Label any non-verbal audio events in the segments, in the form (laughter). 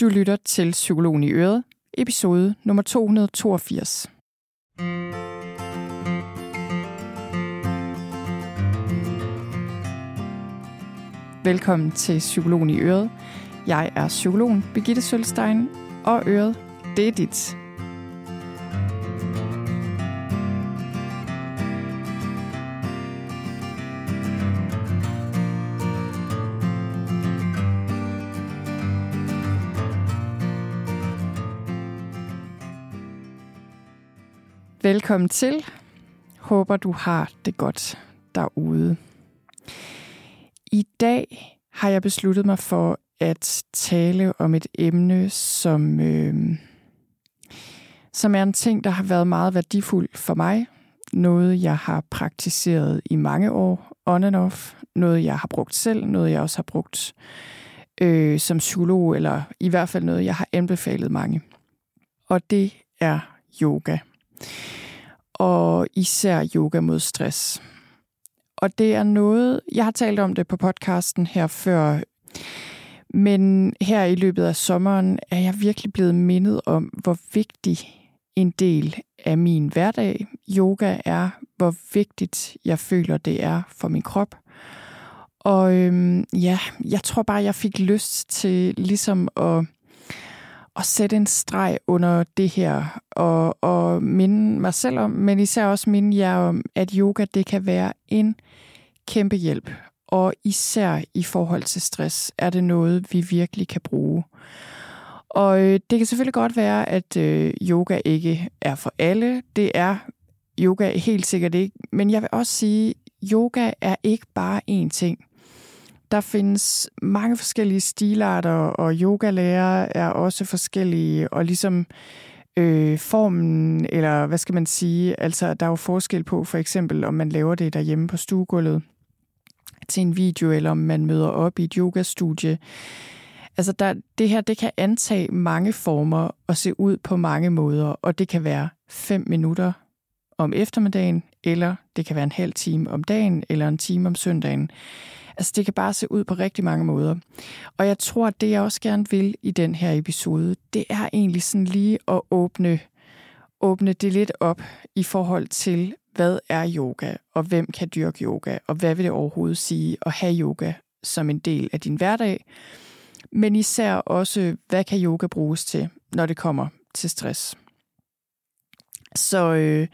Du lytter til Psykologen i Øret, episode nummer 282. Velkommen til Psykologen i Øret. Jeg er psykologen Birgitte Sølstein, og Øret, det er dit. Velkommen til. Håber, du har det godt derude. I dag har jeg besluttet mig for at tale om et emne, som, øh, som er en ting, der har været meget værdifuld for mig. Noget, jeg har praktiseret i mange år, on and off. Noget, jeg har brugt selv. Noget, jeg også har brugt øh, som psykolog, eller i hvert fald noget, jeg har anbefalet mange. Og det er yoga og især yoga mod stress. Og det er noget, jeg har talt om det på podcasten her før, men her i løbet af sommeren er jeg virkelig blevet mindet om, hvor vigtig en del af min hverdag yoga er, hvor vigtigt jeg føler, det er for min krop. Og øhm, ja, jeg tror bare, jeg fik lyst til ligesom at at sætte en streg under det her, og, og minde mig selv om, men især også minde jer om, at yoga det kan være en kæmpe hjælp. Og især i forhold til stress er det noget, vi virkelig kan bruge. Og øh, det kan selvfølgelig godt være, at øh, yoga ikke er for alle. Det er yoga helt sikkert ikke. Men jeg vil også sige, at yoga er ikke bare én ting. Der findes mange forskellige stilarter, og yogalærer er også forskellige, og ligesom øh, formen, eller hvad skal man sige, altså der er jo forskel på for eksempel, om man laver det derhjemme på stuegulvet til en video, eller om man møder op i et yogastudie. Altså der, det her, det kan antage mange former og se ud på mange måder, og det kan være fem minutter om eftermiddagen, eller det kan være en halv time om dagen, eller en time om søndagen. Altså det kan bare se ud på rigtig mange måder. Og jeg tror, at det jeg også gerne vil i den her episode, det er egentlig sådan lige at åbne, åbne det lidt op i forhold til, hvad er yoga, og hvem kan dyrke yoga, og hvad vil det overhovedet sige at have yoga som en del af din hverdag. Men især også, hvad kan yoga bruges til, når det kommer til stress. Så, øh,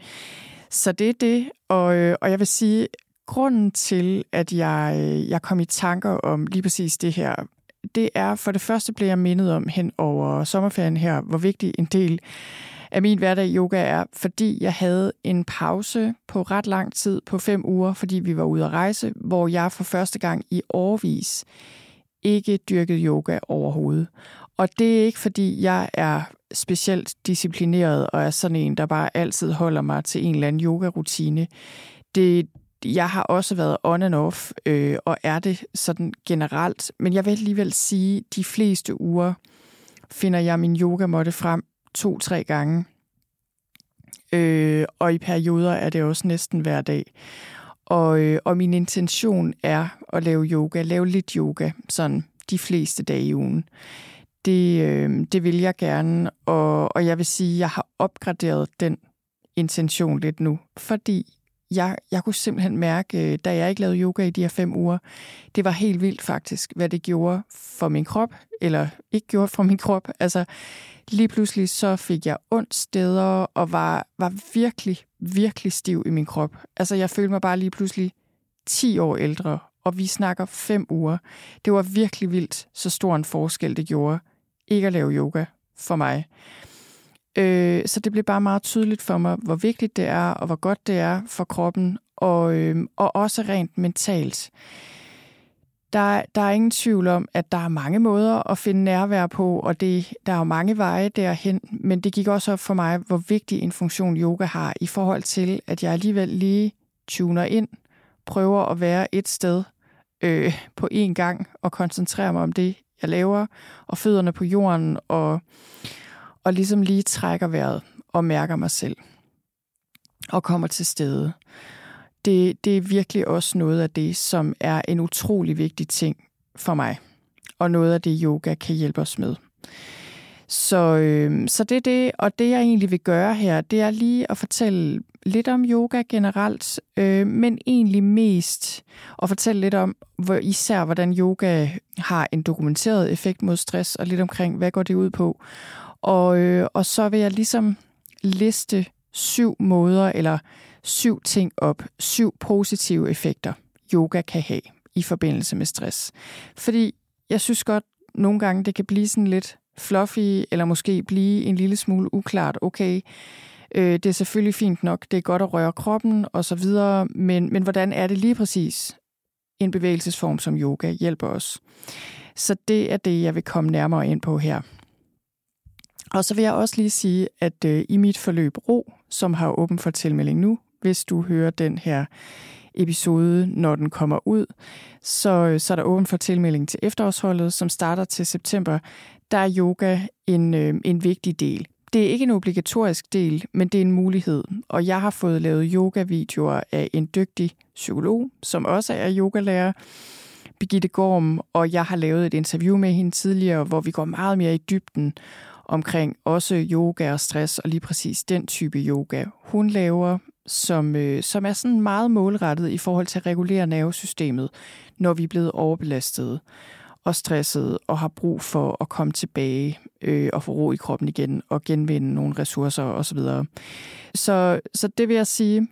så det er det, og, øh, og jeg vil sige, grunden til, at jeg, jeg kom i tanker om lige præcis det her, det er for det første blev jeg mindet om hen over sommerferien her, hvor vigtig en del af min hverdag yoga er, fordi jeg havde en pause på ret lang tid, på fem uger, fordi vi var ude at rejse, hvor jeg for første gang i årvis ikke dyrkede yoga overhovedet. Og det er ikke, fordi jeg er specielt disciplineret og er sådan en, der bare altid holder mig til en eller anden yoga-rutine. Det, jeg har også været on and off, øh, og er det sådan generelt. Men jeg vil alligevel sige, at de fleste uger finder jeg min yogamåtte frem to-tre gange. Øh, og i perioder er det også næsten hver dag. Og, øh, og min intention er at lave yoga, lave lidt yoga, sådan de fleste dage i ugen. Det, øh, det vil jeg gerne, og, og jeg vil sige, at jeg har opgraderet den intention lidt nu, fordi jeg, jeg kunne simpelthen mærke, øh, da jeg ikke lavede yoga i de her fem uger, det var helt vildt faktisk, hvad det gjorde for min krop, eller ikke gjorde for min krop. Altså, lige pludselig så fik jeg ondt steder, og var, var virkelig, virkelig stiv i min krop. Altså, jeg følte mig bare lige pludselig 10 år ældre, og vi snakker fem uger. Det var virkelig vildt, så stor en forskel det gjorde, ikke at lave yoga for mig. Øh, så det blev bare meget tydeligt for mig, hvor vigtigt det er, og hvor godt det er for kroppen, og, øh, og også rent mentalt. Der, der er ingen tvivl om, at der er mange måder at finde nærvær på, og det, der er jo mange veje derhen, men det gik også op for mig, hvor vigtig en funktion yoga har i forhold til, at jeg alligevel lige tuner ind, prøver at være et sted øh, på én gang og koncentrere mig om det, jeg laver, og fødderne på jorden, og og ligesom lige trækker vejret og mærker mig selv og kommer til stede. Det, det er virkelig også noget af det, som er en utrolig vigtig ting for mig, og noget af det, yoga kan hjælpe os med. Så, øh, så det er det, og det jeg egentlig vil gøre her, det er lige at fortælle lidt om yoga generelt, øh, men egentlig mest at fortælle lidt om, hvor, især hvordan yoga har en dokumenteret effekt mod stress, og lidt omkring, hvad går det ud på. Og, øh, og så vil jeg ligesom liste syv måder, eller syv ting op, syv positive effekter, yoga kan have i forbindelse med stress. Fordi jeg synes godt, nogle gange det kan blive sådan lidt fluffy, eller måske blive en lille smule uklart. Okay, øh, det er selvfølgelig fint nok, det er godt at røre kroppen og så videre, men, men hvordan er det lige præcis en bevægelsesform som yoga hjælper os? Så det er det, jeg vil komme nærmere ind på her. Og så vil jeg også lige sige, at øh, i mit forløb Ro, som har åben for tilmelding nu, hvis du hører den her episode, når den kommer ud, så, øh, så er der åben for tilmelding til efterårsholdet, som starter til september. Der er yoga en, øh, en vigtig del. Det er ikke en obligatorisk del, men det er en mulighed. Og jeg har fået lavet yoga-videoer af en dygtig psykolog, som også er yogalærer, Birgitte Gorm, og jeg har lavet et interview med hende tidligere, hvor vi går meget mere i dybden omkring også yoga og stress, og lige præcis den type yoga, hun laver, som, øh, som er sådan meget målrettet i forhold til at regulere nervesystemet, når vi er blevet overbelastet og stresset og har brug for at komme tilbage øh, og få ro i kroppen igen og genvinde nogle ressourcer osv. Så, så, så det vil jeg sige,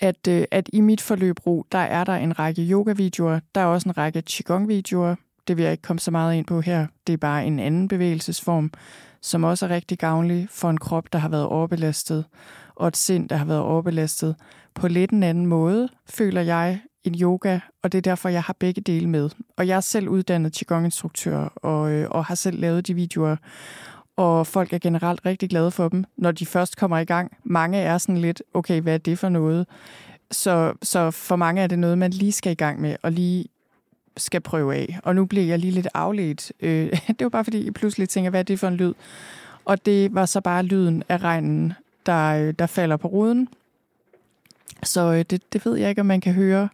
at, øh, at i mit forløb ro, der er der en række yoga-videoer, der er også en række qigong-videoer, det vil jeg ikke komme så meget ind på her. Det er bare en anden bevægelsesform, som også er rigtig gavnlig for en krop, der har været overbelastet, og et sind, der har været overbelastet. På lidt en anden måde, føler jeg, en yoga, og det er derfor, jeg har begge dele med. Og jeg er selv uddannet Qigong-instruktør, og, øh, og har selv lavet de videoer, og folk er generelt rigtig glade for dem, når de først kommer i gang. Mange er sådan lidt, okay, hvad er det for noget? Så, så for mange er det noget, man lige skal i gang med, og lige skal prøve af. Og nu bliver jeg lige lidt afledt. Øh, (laughs) det var bare fordi, jeg pludselig tænker, hvad er det for en lyd? Og det var så bare lyden af regnen, der, øh, der falder på ruden. Så øh, det, det ved jeg ikke, om man kan høre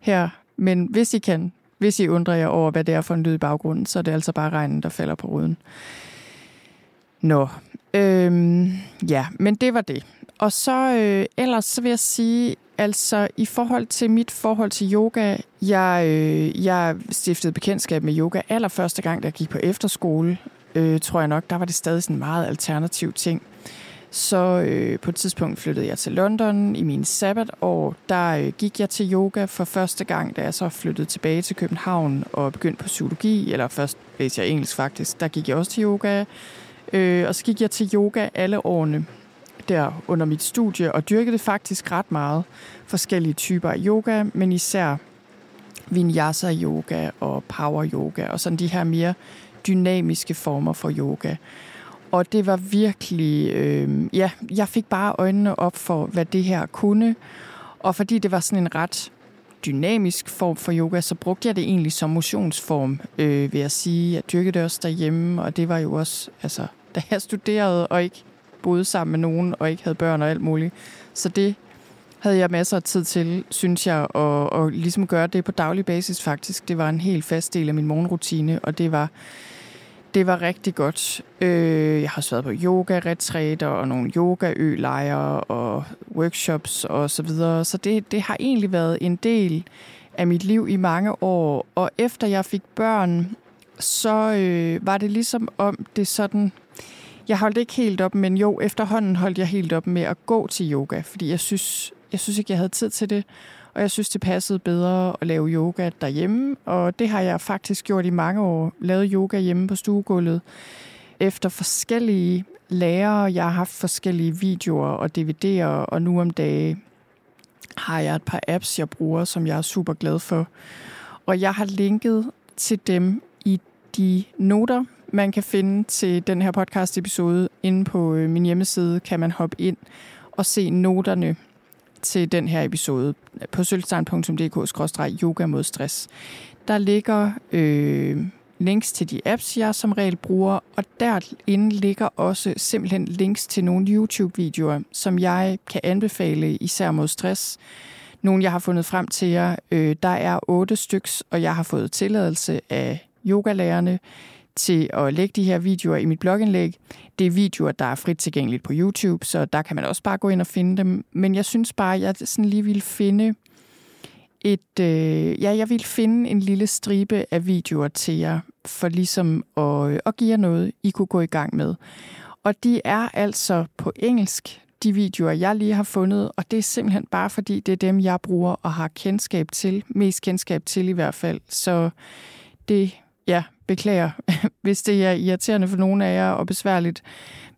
her. Men hvis I kan, hvis I undrer jer over, hvad det er for en lyd i baggrunden, så er det altså bare regnen, der falder på ruden. Nå, øhm, ja, men det var det. Og så øh, ellers så vil jeg sige, altså i forhold til mit forhold til yoga, jeg, øh, jeg stiftede bekendtskab med yoga allerførste gang, da jeg gik på efterskole, øh, tror jeg nok, der var det stadig sådan en meget alternativ ting. Så øh, på et tidspunkt flyttede jeg til London i min sabbatår. Der øh, gik jeg til yoga for første gang, da jeg så flyttede tilbage til København og begyndte på psykologi, eller først læste jeg engelsk faktisk. Der gik jeg også til yoga. Øh, og så gik jeg til yoga alle årene der under mit studie, og dyrkede faktisk ret meget forskellige typer af yoga, men især vinyasa yoga og power yoga, og sådan de her mere dynamiske former for yoga. Og det var virkelig, øh, ja, jeg fik bare øjnene op for, hvad det her kunne. Og fordi det var sådan en ret dynamisk form for yoga, så brugte jeg det egentlig som motionsform, øh, vil jeg sige. Jeg dyrkede det også derhjemme, og det var jo også, altså, da jeg studerede og ikke boede sammen med nogen og ikke havde børn og alt muligt. Så det havde jeg masser af tid til, synes jeg, og, og ligesom gøre det på daglig basis faktisk. Det var en helt fast del af min morgenrutine, og det var, det var rigtig godt. Øh, jeg har også været på yoga-retræter og nogle yoga-ølejre og workshops og så videre. Så det, det har egentlig været en del af mit liv i mange år. Og efter jeg fik børn, så øh, var det ligesom om det sådan jeg holdt ikke helt op, men jo, efterhånden holdt jeg helt op med at gå til yoga, fordi jeg synes, jeg synes ikke, jeg havde tid til det, og jeg synes, det passede bedre at lave yoga derhjemme, og det har jeg faktisk gjort i mange år, lavet yoga hjemme på stuegulvet, efter forskellige lærere. Jeg har haft forskellige videoer og DVD'er, og nu om dage har jeg et par apps, jeg bruger, som jeg er super glad for. Og jeg har linket til dem i de noter, man kan finde til den her podcast episode inde på øh, min hjemmeside, kan man hoppe ind og se noterne til den her episode på sølvstein.dk-yoga mod stress. Der ligger øh, links til de apps, jeg som regel bruger, og derinde ligger også simpelthen links til nogle YouTube-videoer, som jeg kan anbefale, især mod stress. Nogle, jeg har fundet frem til jer. Øh, der er otte styks, og jeg har fået tilladelse af yogalærerne til at lægge de her videoer i mit blogindlæg. Det er videoer, der er frit tilgængeligt på YouTube, så der kan man også bare gå ind og finde dem. Men jeg synes bare, at jeg sådan lige ville finde et, øh, ja, jeg vil finde en lille stribe af videoer til jer, for ligesom at, øh, at give jer noget, I kunne gå i gang med. Og de er altså på engelsk, de videoer, jeg lige har fundet, og det er simpelthen bare fordi, det er dem, jeg bruger og har kendskab til, mest kendskab til i hvert fald. Så det, ja, beklager, (laughs) hvis det er irriterende for nogen af jer og besværligt.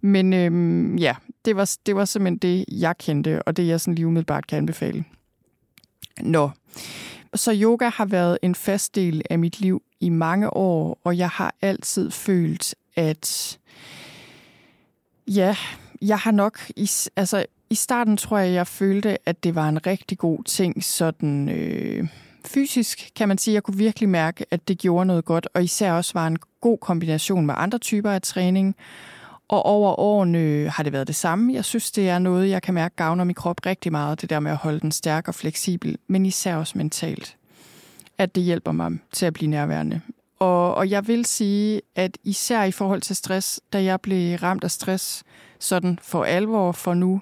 Men øhm, ja, det var, det var simpelthen det, jeg kendte, og det jeg sådan lige umiddelbart kan anbefale. Nå, så yoga har været en fast del af mit liv i mange år, og jeg har altid følt, at ja, jeg har nok... I, altså, i starten tror jeg, jeg følte, at det var en rigtig god ting, sådan øh, fysisk kan man sige. Jeg kunne virkelig mærke, at det gjorde noget godt, og især også var en god kombination med andre typer af træning. Og over årene har det været det samme. Jeg synes, det er noget, jeg kan mærke gavner min krop rigtig meget, det der med at holde den stærk og fleksibel, men især også mentalt. At det hjælper mig til at blive nærværende. Og, og jeg vil sige, at især i forhold til stress, da jeg blev ramt af stress, sådan for alvor for nu,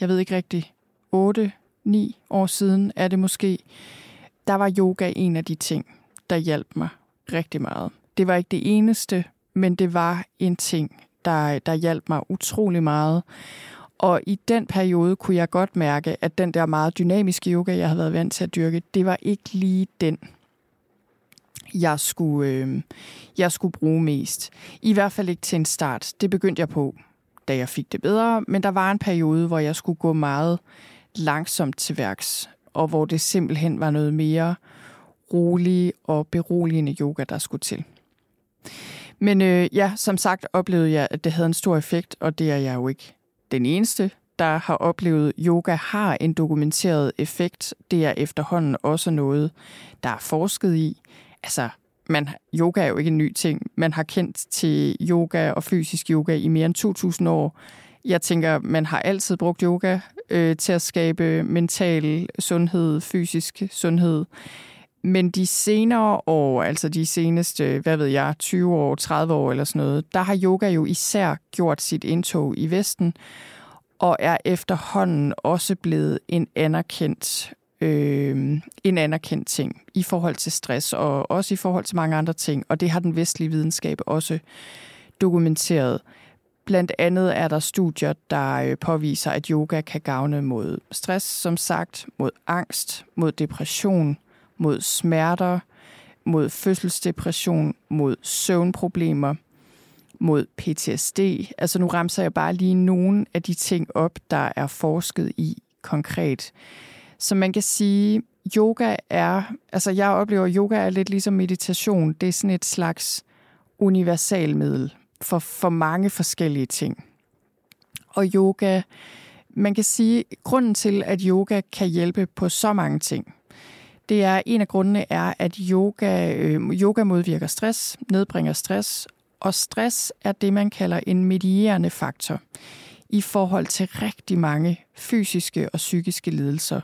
jeg ved ikke rigtigt, 8-9 år siden er det måske, der var yoga en af de ting, der hjalp mig rigtig meget. Det var ikke det eneste, men det var en ting, der, der hjalp mig utrolig meget. Og i den periode kunne jeg godt mærke, at den der meget dynamiske yoga, jeg havde været vant til at dyrke, det var ikke lige den, jeg skulle, øh, jeg skulle bruge mest. I hvert fald ikke til en start. Det begyndte jeg på, da jeg fik det bedre, men der var en periode, hvor jeg skulle gå meget langsomt til værks, og hvor det simpelthen var noget mere rolig og beroligende yoga, der skulle til. Men øh, ja, som sagt oplevede jeg, at det havde en stor effekt, og det er jeg jo ikke den eneste, der har oplevet, at yoga har en dokumenteret effekt. Det er efterhånden også noget, der er forsket i. Altså, man, yoga er jo ikke en ny ting. Man har kendt til yoga og fysisk yoga i mere end 2.000 år. Jeg tænker, man har altid brugt yoga øh, til at skabe mental sundhed, fysisk sundhed. Men de senere år, altså de seneste, hvad ved jeg, 20 år, 30 år eller sådan noget, der har yoga jo især gjort sit indtog i Vesten, og er efterhånden også blevet en anerkendt øh, en anerkendt ting i forhold til stress, og også i forhold til mange andre ting. Og det har den vestlige videnskab også dokumenteret. Blandt andet er der studier, der øh, påviser, at yoga kan gavne mod stress, som sagt, mod angst, mod depression, mod smerter, mod fødselsdepression, mod søvnproblemer, mod PTSD. Altså nu ramser jeg bare lige nogle af de ting op, der er forsket i konkret. Så man kan sige, yoga er, altså jeg oplever, at yoga er lidt ligesom meditation. Det er sådan et slags universalmiddel for, for mange forskellige ting. Og yoga, man kan sige, grunden til, at yoga kan hjælpe på så mange ting, det er, en af grundene er, at yoga, øh, yoga modvirker stress, nedbringer stress, og stress er det, man kalder en medierende faktor i forhold til rigtig mange fysiske og psykiske lidelser.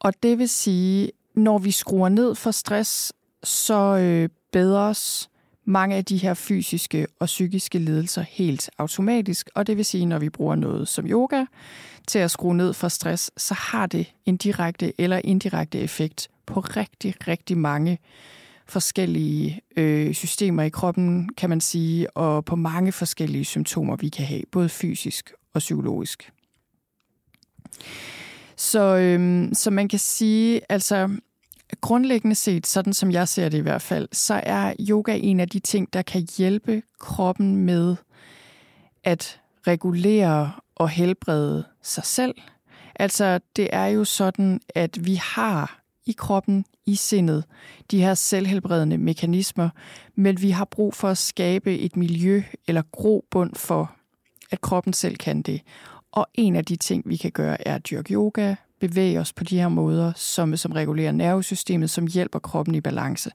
Og det vil sige, når vi skruer ned for stress, så øh, bedres mange af de her fysiske og psykiske lidelser helt automatisk. Og det vil sige, når vi bruger noget som yoga til at skrue ned for stress, så har det en direkte eller indirekte effekt på rigtig, rigtig mange forskellige øh, systemer i kroppen, kan man sige, og på mange forskellige symptomer, vi kan have, både fysisk og psykologisk. Så, øhm, så man kan sige, altså grundlæggende set, sådan som jeg ser det i hvert fald, så er yoga en af de ting, der kan hjælpe kroppen med at regulere og helbrede sig selv. Altså, det er jo sådan, at vi har i kroppen, i sindet, de her selvhelbredende mekanismer, men vi har brug for at skabe et miljø eller grobund for, at kroppen selv kan det. Og en af de ting, vi kan gøre, er at dyrke yoga, bevæge os på de her måder, som, som regulerer nervesystemet, som hjælper kroppen i balance.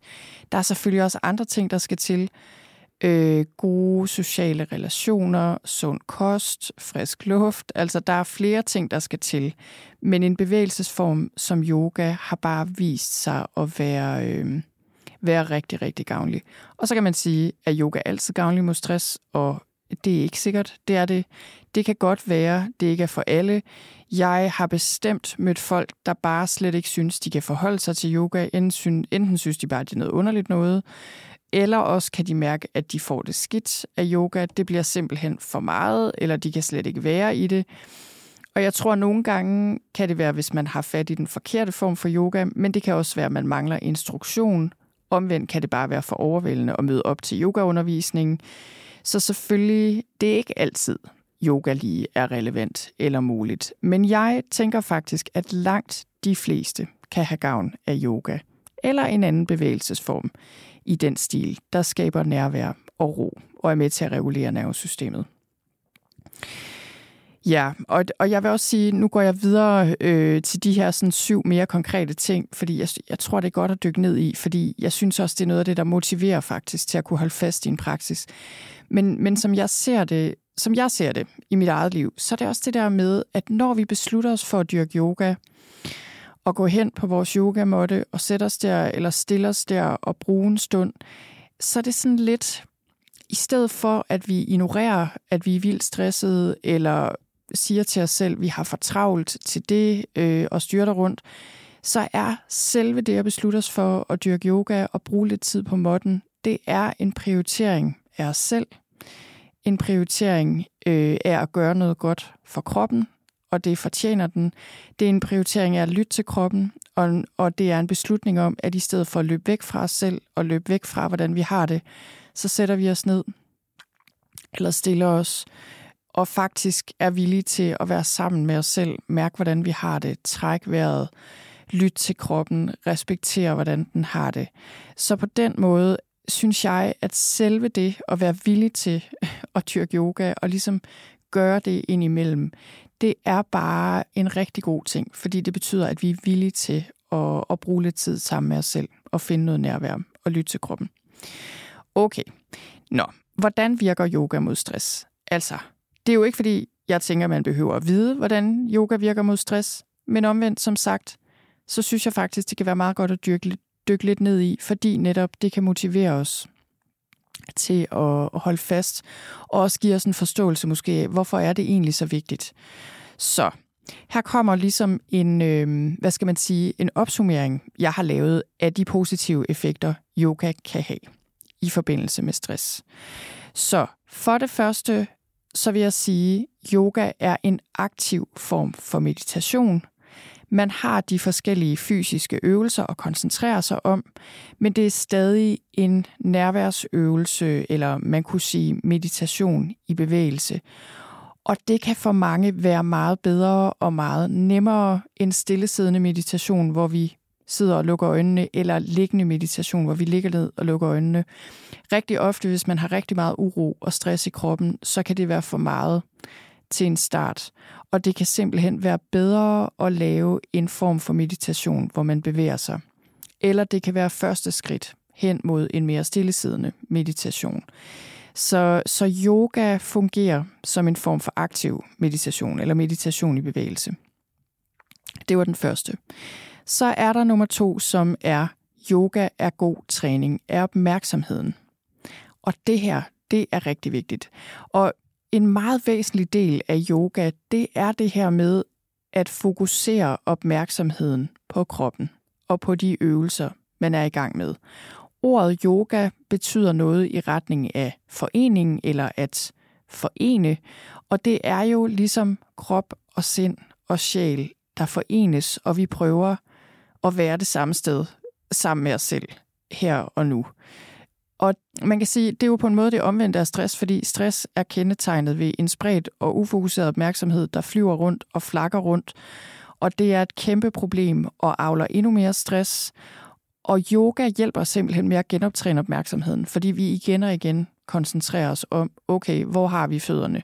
Der er selvfølgelig også andre ting, der skal til. Øh, gode sociale relationer, sund kost, frisk luft. Altså, der er flere ting, der skal til. Men en bevægelsesform som yoga har bare vist sig at være øh, være rigtig, rigtig gavnlig. Og så kan man sige, at yoga er altid gavnlig mod stress, og det er ikke sikkert. Det er det. Det kan godt være, det ikke er for alle. Jeg har bestemt mødt folk, der bare slet ikke synes, de kan forholde sig til yoga. Enten, enten synes de bare, at det er noget underligt noget, eller også kan de mærke, at de får det skidt af yoga. Det bliver simpelthen for meget, eller de kan slet ikke være i det. Og jeg tror, at nogle gange kan det være, hvis man har fat i den forkerte form for yoga, men det kan også være, at man mangler instruktion. Omvendt kan det bare være for overvældende at møde op til yogaundervisningen. Så selvfølgelig, det er ikke altid yoga lige er relevant eller muligt. Men jeg tænker faktisk, at langt de fleste kan have gavn af yoga eller en anden bevægelsesform i den stil, der skaber nærvær og ro og er med til at regulere nervesystemet. Ja, og, og jeg vil også sige, nu går jeg videre øh, til de her sådan, syv mere konkrete ting, fordi jeg, jeg tror, det er godt at dykke ned i, fordi jeg synes også, det er noget af det, der motiverer faktisk til at kunne holde fast i en praksis. Men, men som jeg ser det, som jeg ser det i mit eget liv, så er det også det der med, at når vi beslutter os for at dyrke yoga, og gå hen på vores yogamåtte og sætte os der, eller stille os der og bruge en stund, så er det sådan lidt, i stedet for at vi ignorerer, at vi er vildt stressede, eller siger til os selv, at vi har for travlt til det øh, og styrter rundt, så er selve det at beslutte os for at dyrke yoga og bruge lidt tid på måtten, det er en prioritering af os selv. En prioritering øh, af at gøre noget godt for kroppen, og det fortjener den. Det er en prioritering af at lytte til kroppen, og, og det er en beslutning om, at i stedet for at løbe væk fra os selv og løbe væk fra, hvordan vi har det, så sætter vi os ned eller stiller os og faktisk er villige til at være sammen med os selv, mærke, hvordan vi har det, træk vejret, lytte til kroppen, respektere, hvordan den har det. Så på den måde synes jeg, at selve det at være villig til at dyrke yoga og ligesom gøre det indimellem, det er bare en rigtig god ting, fordi det betyder, at vi er villige til at, at bruge lidt tid sammen med os selv og finde noget nærvær og lytte til kroppen. Okay, nå, hvordan virker yoga mod stress? Altså, det er jo ikke fordi, jeg tænker, man behøver at vide, hvordan yoga virker mod stress, men omvendt, som sagt, så synes jeg faktisk, det kan være meget godt at dykke, dykke lidt ned i, fordi netop det kan motivere os til at holde fast, og også give os en forståelse måske af, hvorfor er det egentlig så vigtigt. Så her kommer ligesom en, øh, hvad skal man sige, en opsummering, jeg har lavet af de positive effekter, yoga kan have i forbindelse med stress. Så for det første, så vil jeg sige, yoga er en aktiv form for meditation, man har de forskellige fysiske øvelser at koncentrere sig om, men det er stadig en nærværsøvelse, eller man kunne sige meditation i bevægelse. Og det kan for mange være meget bedre og meget nemmere end stillesiddende meditation, hvor vi sidder og lukker øjnene, eller liggende meditation, hvor vi ligger ned og lukker øjnene. Rigtig ofte, hvis man har rigtig meget uro og stress i kroppen, så kan det være for meget til en start. Og det kan simpelthen være bedre at lave en form for meditation, hvor man bevæger sig. Eller det kan være første skridt hen mod en mere stillesiddende meditation. Så, så yoga fungerer som en form for aktiv meditation, eller meditation i bevægelse. Det var den første. Så er der nummer to, som er yoga er god træning, er opmærksomheden. Og det her, det er rigtig vigtigt. Og en meget væsentlig del af yoga, det er det her med at fokusere opmærksomheden på kroppen og på de øvelser, man er i gang med. Ordet yoga betyder noget i retning af forening eller at forene, og det er jo ligesom krop og sind og sjæl, der forenes, og vi prøver at være det samme sted sammen med os selv her og nu. Og man kan sige, det er jo på en måde det omvendte af stress, fordi stress er kendetegnet ved en spredt og ufokuseret opmærksomhed, der flyver rundt og flakker rundt. Og det er et kæmpe problem og avler endnu mere stress. Og yoga hjælper simpelthen med at genoptræne opmærksomheden, fordi vi igen og igen koncentrerer os om, okay, hvor har vi fødderne?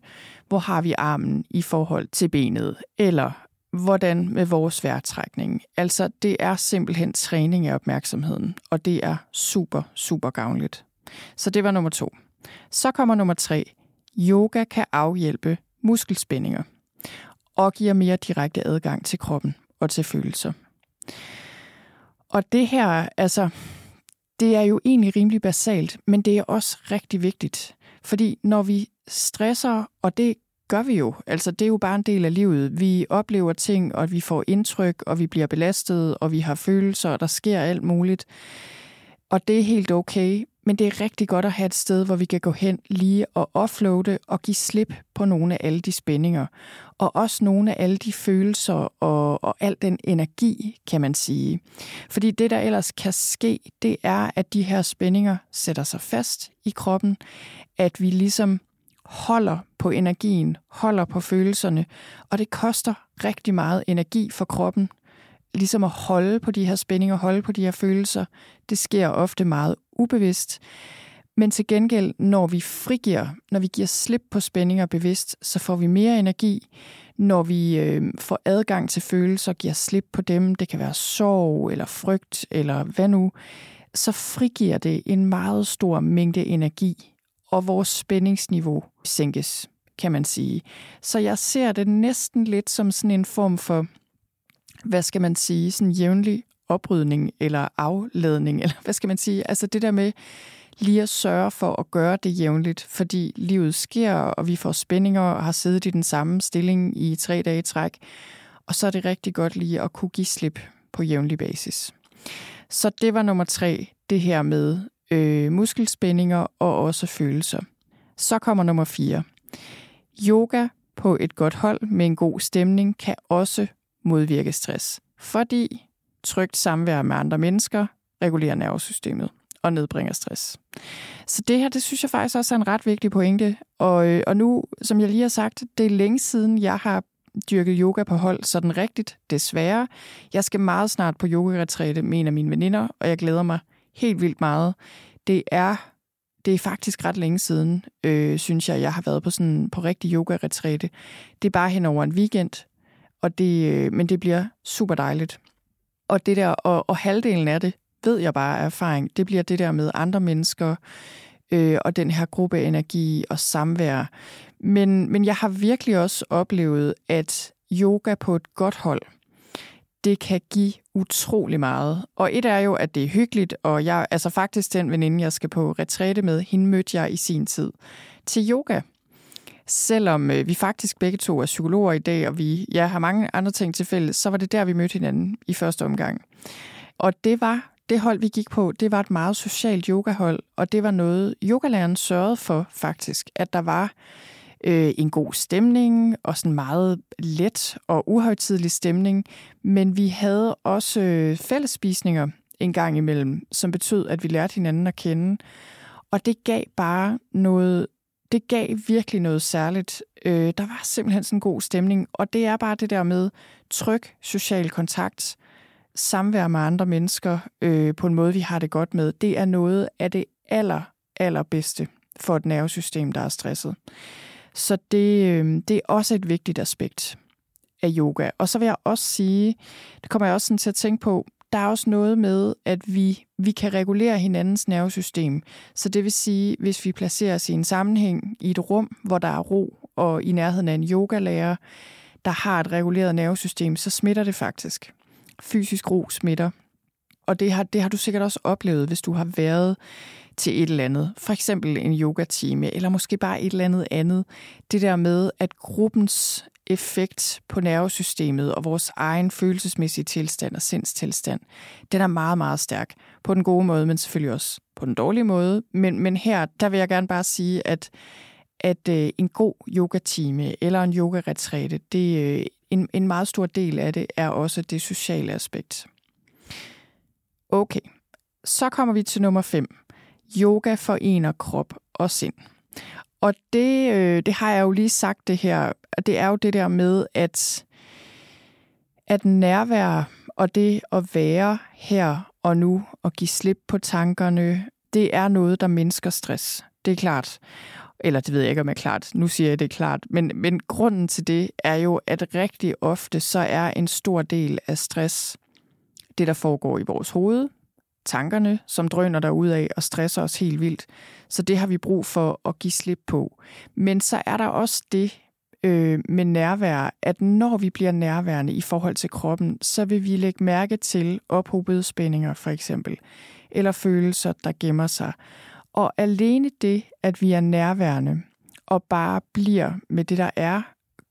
Hvor har vi armen i forhold til benet? Eller hvordan med vores vejrtrækning? Altså, det er simpelthen træning af opmærksomheden, og det er super, super gavnligt. Så det var nummer to. Så kommer nummer tre. Yoga kan afhjælpe muskelspændinger og giver mere direkte adgang til kroppen og til følelser. Og det her, altså, det er jo egentlig rimelig basalt, men det er også rigtig vigtigt. Fordi når vi stresser, og det gør vi jo, altså det er jo bare en del af livet. Vi oplever ting, og vi får indtryk, og vi bliver belastet, og vi har følelser, og der sker alt muligt. Og det er helt okay, men det er rigtig godt at have et sted, hvor vi kan gå hen lige og offloade og give slip på nogle af alle de spændinger. Og også nogle af alle de følelser og, og al den energi, kan man sige. Fordi det, der ellers kan ske, det er, at de her spændinger sætter sig fast i kroppen. At vi ligesom holder på energien, holder på følelserne. Og det koster rigtig meget energi for kroppen ligesom at holde på de her spændinger, holde på de her følelser, det sker ofte meget ubevidst. Men til gengæld, når vi frigiver, når vi giver slip på spændinger bevidst, så får vi mere energi. Når vi øh, får adgang til følelser, giver slip på dem, det kan være sorg eller frygt eller hvad nu, så frigiver det en meget stor mængde energi, og vores spændingsniveau sænkes, kan man sige. Så jeg ser det næsten lidt som sådan en form for hvad skal man sige, sådan jævnlig oprydning eller afladning, (laughs) eller hvad skal man sige? Altså det der med lige at sørge for at gøre det jævnligt, fordi livet sker, og vi får spændinger og har siddet i den samme stilling i tre dage i træk. Og så er det rigtig godt lige at kunne give slip på jævnlig basis. Så det var nummer tre, det her med øh, muskelspændinger og også følelser. Så kommer nummer fire. Yoga på et godt hold med en god stemning kan også modvirke stress, fordi trygt samvær med andre mennesker regulerer nervesystemet og nedbringer stress. Så det her, det synes jeg faktisk også er en ret vigtig pointe. Og, øh, og nu, som jeg lige har sagt, det er længe siden, jeg har dyrket yoga på hold sådan rigtigt, desværre. Jeg skal meget snart på yoga med en af mine veninder, og jeg glæder mig helt vildt meget. Det er det er faktisk ret længe siden, øh, synes jeg, jeg har været på sådan på rigtig yoga Det er bare hen over en weekend, og det, øh, men det bliver super dejligt. Og det der, og, og halvdelen af det, ved jeg bare af erfaring, det bliver det der med andre mennesker, øh, og den her gruppe energi og samvær. Men, men jeg har virkelig også oplevet, at yoga på et godt hold, det kan give utrolig meget. Og et er jo, at det er hyggeligt, og jeg, altså faktisk den veninde, jeg skal på retræte med, hende mødte jeg i sin tid til yoga selvom øh, vi faktisk begge to er psykologer i dag, og vi ja, har mange andre ting til fælles, så var det der, vi mødte hinanden i første omgang. Og det var det hold, vi gik på, det var et meget socialt yogahold, og det var noget, yogalæreren sørgede for faktisk, at der var øh, en god stemning, og sådan meget let og uhøjtidelig stemning, men vi havde også øh, fællesspisninger en gang imellem, som betød, at vi lærte hinanden at kende. Og det gav bare noget det gav virkelig noget særligt. Øh, der var simpelthen sådan en god stemning, og det er bare det der med tryg social kontakt, samvær med andre mennesker øh, på en måde, vi har det godt med. Det er noget af det aller, allerbedste for et nervesystem, der er stresset. Så det, øh, det er også et vigtigt aspekt af yoga. Og så vil jeg også sige, det kommer jeg også sådan til at tænke på, der er også noget med, at vi, vi kan regulere hinandens nervesystem. Så det vil sige, hvis vi placerer os i en sammenhæng i et rum, hvor der er ro, og i nærheden af en yogalærer, der har et reguleret nervesystem, så smitter det faktisk. Fysisk ro smitter. Og det har, det har du sikkert også oplevet, hvis du har været til et eller andet. For eksempel en yogatime, eller måske bare et eller andet andet. Det der med, at gruppens effekt på nervesystemet og vores egen følelsesmæssige tilstand og sindstilstand, den er meget, meget stærk. På den gode måde, men selvfølgelig også på den dårlige måde. Men, men her, der vil jeg gerne bare sige, at, at øh, en god yogatime eller en yogaretræte, det, øh, en, en meget stor del af det er også det sociale aspekt. Okay, så kommer vi til nummer 5. Yoga forener krop og sind. Og det, øh, det har jeg jo lige sagt det her. Det er jo det der med, at, at nærvær og det at være her og nu og give slip på tankerne, det er noget, der mindsker stress. Det er klart. Eller det ved jeg ikke, om jeg er klart. Nu siger jeg, det er klart. Men, men grunden til det er jo, at rigtig ofte så er en stor del af stress det, der foregår i vores hoved, tankerne, som drøner der af og stresser os helt vildt. Så det har vi brug for at give slip på. Men så er der også det øh, med nærvær, at når vi bliver nærværende i forhold til kroppen, så vil vi lægge mærke til ophobede spændinger for eksempel, eller følelser, der gemmer sig. Og alene det, at vi er nærværende og bare bliver med det, der er,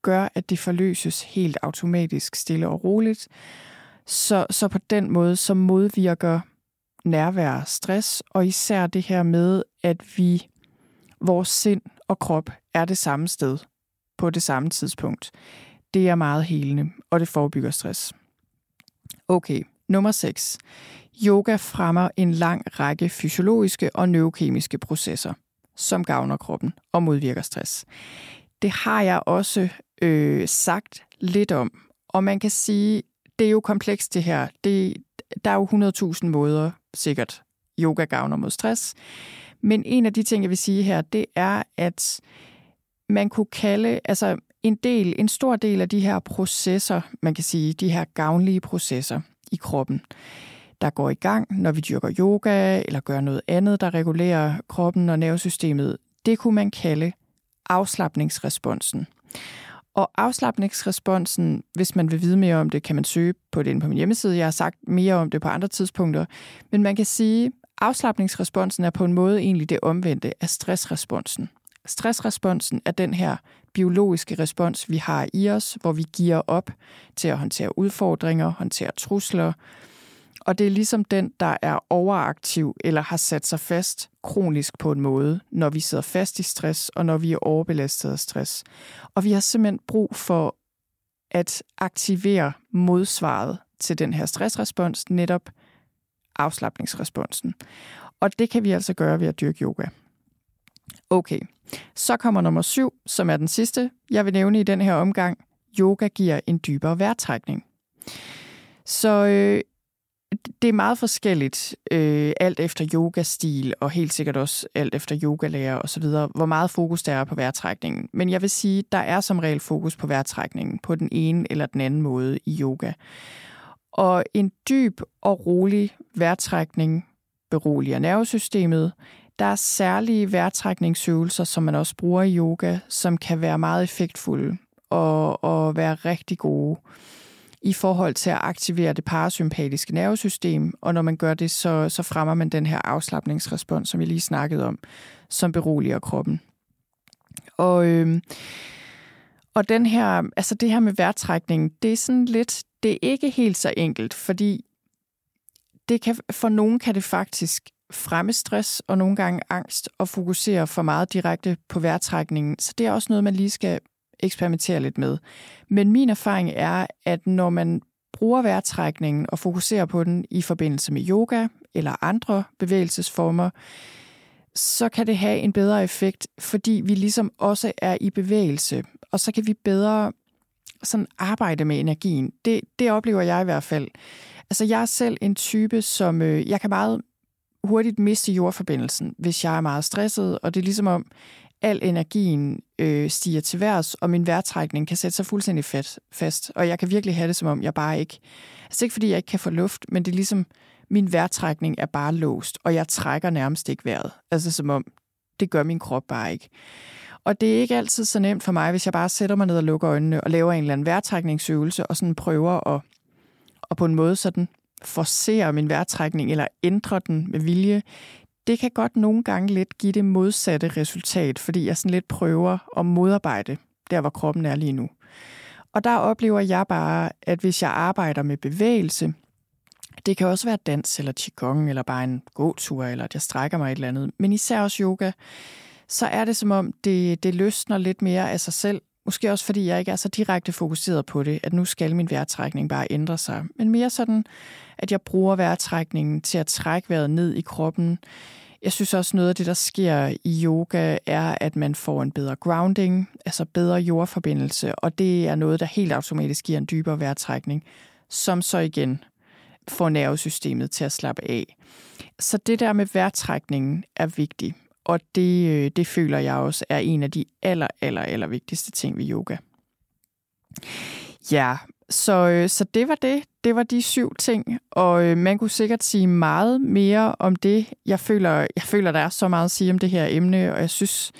gør, at det forløses helt automatisk, stille og roligt. Så, så på den måde, så modvirker nærvær stress, og især det her med, at vi, vores sind og krop er det samme sted på det samme tidspunkt. Det er meget helende, og det forebygger stress. Okay, nummer 6. Yoga fremmer en lang række fysiologiske og neurokemiske processer, som gavner kroppen og modvirker stress. Det har jeg også øh, sagt lidt om, og man kan sige, det er jo komplekst det her. Det, der er jo 100.000 måder sikkert yoga gavner mod stress. Men en af de ting, jeg vil sige her, det er, at man kunne kalde, altså en del, en stor del af de her processer, man kan sige, de her gavnlige processer i kroppen, der går i gang, når vi dyrker yoga eller gør noget andet, der regulerer kroppen og nervesystemet, det kunne man kalde afslappningsresponsen. Og afslappningsresponsen, hvis man vil vide mere om det, kan man søge på det inde på min hjemmeside. Jeg har sagt mere om det på andre tidspunkter. Men man kan sige, at afslappningsresponsen er på en måde egentlig det omvendte af stressresponsen. Stressresponsen er den her biologiske respons, vi har i os, hvor vi giver op til at håndtere udfordringer, håndtere trusler. Og det er ligesom den, der er overaktiv eller har sat sig fast kronisk på en måde, når vi sidder fast i stress og når vi er overbelastet af stress. Og vi har simpelthen brug for at aktivere modsvaret til den her stressrespons, netop afslappningsresponsen. Og det kan vi altså gøre ved at dyrke yoga. Okay, så kommer nummer syv, som er den sidste, jeg vil nævne i den her omgang. Yoga giver en dybere vejrtrækning. Så øh, det er meget forskelligt, øh, alt efter yogastil, og helt sikkert også alt efter yogalærer osv., hvor meget fokus der er på vejrtrækningen. Men jeg vil sige, der er som regel fokus på vejrtrækningen på den ene eller den anden måde i yoga. Og en dyb og rolig vejrtrækning beroliger nervesystemet. Der er særlige vejrtrækningsøvelser, som man også bruger i yoga, som kan være meget effektfulde og, og være rigtig gode i forhold til at aktivere det parasympatiske nervesystem, og når man gør det, så, så fremmer man den her afslappningsrespons, som jeg lige snakkede om, som beroliger kroppen. Og, øh, og den her, altså det her med værtrækningen, det er sådan lidt, det er ikke helt så enkelt, fordi det kan, for nogen kan det faktisk fremme stress og nogle gange angst og fokusere for meget direkte på vejrtrækningen. Så det er også noget, man lige skal eksperimentere lidt med. Men min erfaring er, at når man bruger vejrtrækningen og fokuserer på den i forbindelse med yoga eller andre bevægelsesformer, så kan det have en bedre effekt, fordi vi ligesom også er i bevægelse, og så kan vi bedre sådan arbejde med energien. Det, det oplever jeg i hvert fald. Altså jeg er selv en type, som øh, jeg kan meget hurtigt miste jordforbindelsen, hvis jeg er meget stresset, og det er ligesom om, al energien øh, stiger til værs, og min vejrtrækning kan sætte sig fuldstændig fast, fast. Og jeg kan virkelig have det, som om jeg bare ikke... Altså ikke fordi jeg ikke kan få luft, men det er ligesom, min vejrtrækning er bare låst, og jeg trækker nærmest ikke vejret. Altså som om, det gør min krop bare ikke. Og det er ikke altid så nemt for mig, hvis jeg bare sætter mig ned og lukker øjnene og laver en eller anden vejrtrækningsøvelse, og sådan prøver at, og på en måde sådan forcere min vejrtrækning, eller ændre den med vilje det kan godt nogle gange lidt give det modsatte resultat, fordi jeg sådan lidt prøver at modarbejde der, hvor kroppen er lige nu. Og der oplever jeg bare, at hvis jeg arbejder med bevægelse, det kan også være dans eller qigong, eller bare en gåtur, eller at jeg strækker mig et eller andet, men især også yoga, så er det som om, det, det løsner lidt mere af sig selv. Måske også fordi jeg ikke er så direkte fokuseret på det, at nu skal min vejrtrækning bare ændre sig. Men mere sådan, at jeg bruger vejrtrækningen til at trække vejret ned i kroppen. Jeg synes også noget af det, der sker i yoga, er, at man får en bedre grounding, altså bedre jordforbindelse, og det er noget, der helt automatisk giver en dybere vejrtrækning, som så igen får nervesystemet til at slappe af. Så det der med vejrtrækningen er vigtigt, og det, øh, det føler jeg også er en af de aller, aller, aller vigtigste ting ved yoga. Ja, så, øh, så det var det. Det var de syv ting, og øh, man kunne sikkert sige meget mere om det. Jeg føler, jeg føler, der er så meget at sige om det her emne, og jeg synes,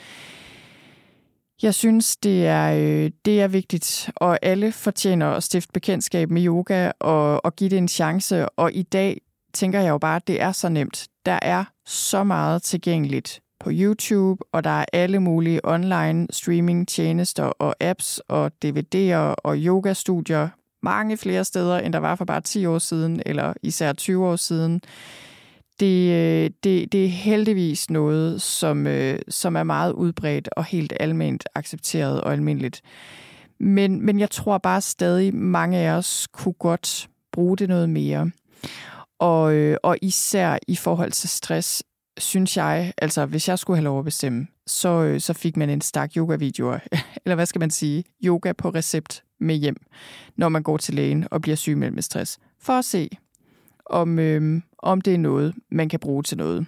jeg synes, det er, øh, det er vigtigt, og alle fortjener at stifte bekendtskab med yoga og, og give det en chance. Og i dag tænker jeg jo bare, at det er så nemt. der er så meget tilgængeligt på YouTube, og der er alle mulige online streaming tjenester og apps og DVD'er og yogastudier mange flere steder, end der var for bare 10 år siden, eller især 20 år siden. Det, øh, det, det er heldigvis noget, som, øh, som er meget udbredt og helt almindeligt accepteret og almindeligt. Men, men jeg tror bare stadig, mange af os kunne godt bruge det noget mere. Og, øh, og især i forhold til stress, synes jeg, altså hvis jeg skulle have lov at bestemme, så, øh, så fik man en stak yoga-videoer, (laughs) eller hvad skal man sige, yoga på recept med hjem, når man går til lægen og bliver syg med stress, for at se, om, øh, om det er noget, man kan bruge til noget.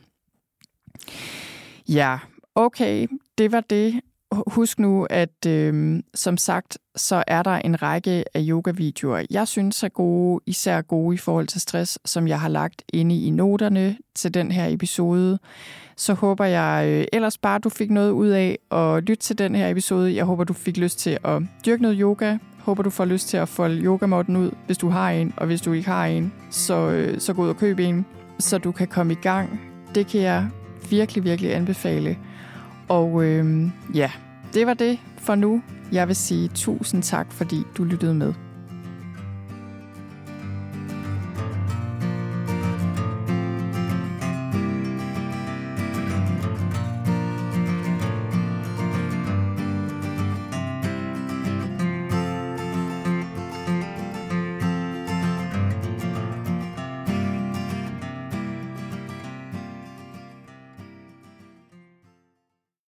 Ja, okay, det var det. Husk nu, at øh, som sagt, så er der en række af yoga-videoer, jeg synes er gode, især gode i forhold til stress, som jeg har lagt inde i noterne til den her episode. Så håber jeg øh, ellers bare, du fik noget ud af at lytte til den her episode. Jeg håber, du fik lyst til at dyrke noget yoga. Håber, du får lyst til at folde yogamotten ud, hvis du har en. Og hvis du ikke har en, så, øh, så gå ud og køb en, så du kan komme i gang. Det kan jeg virkelig, virkelig anbefale. Og øh, ja, det var det for nu. Jeg vil sige tusind tak, fordi du lyttede med.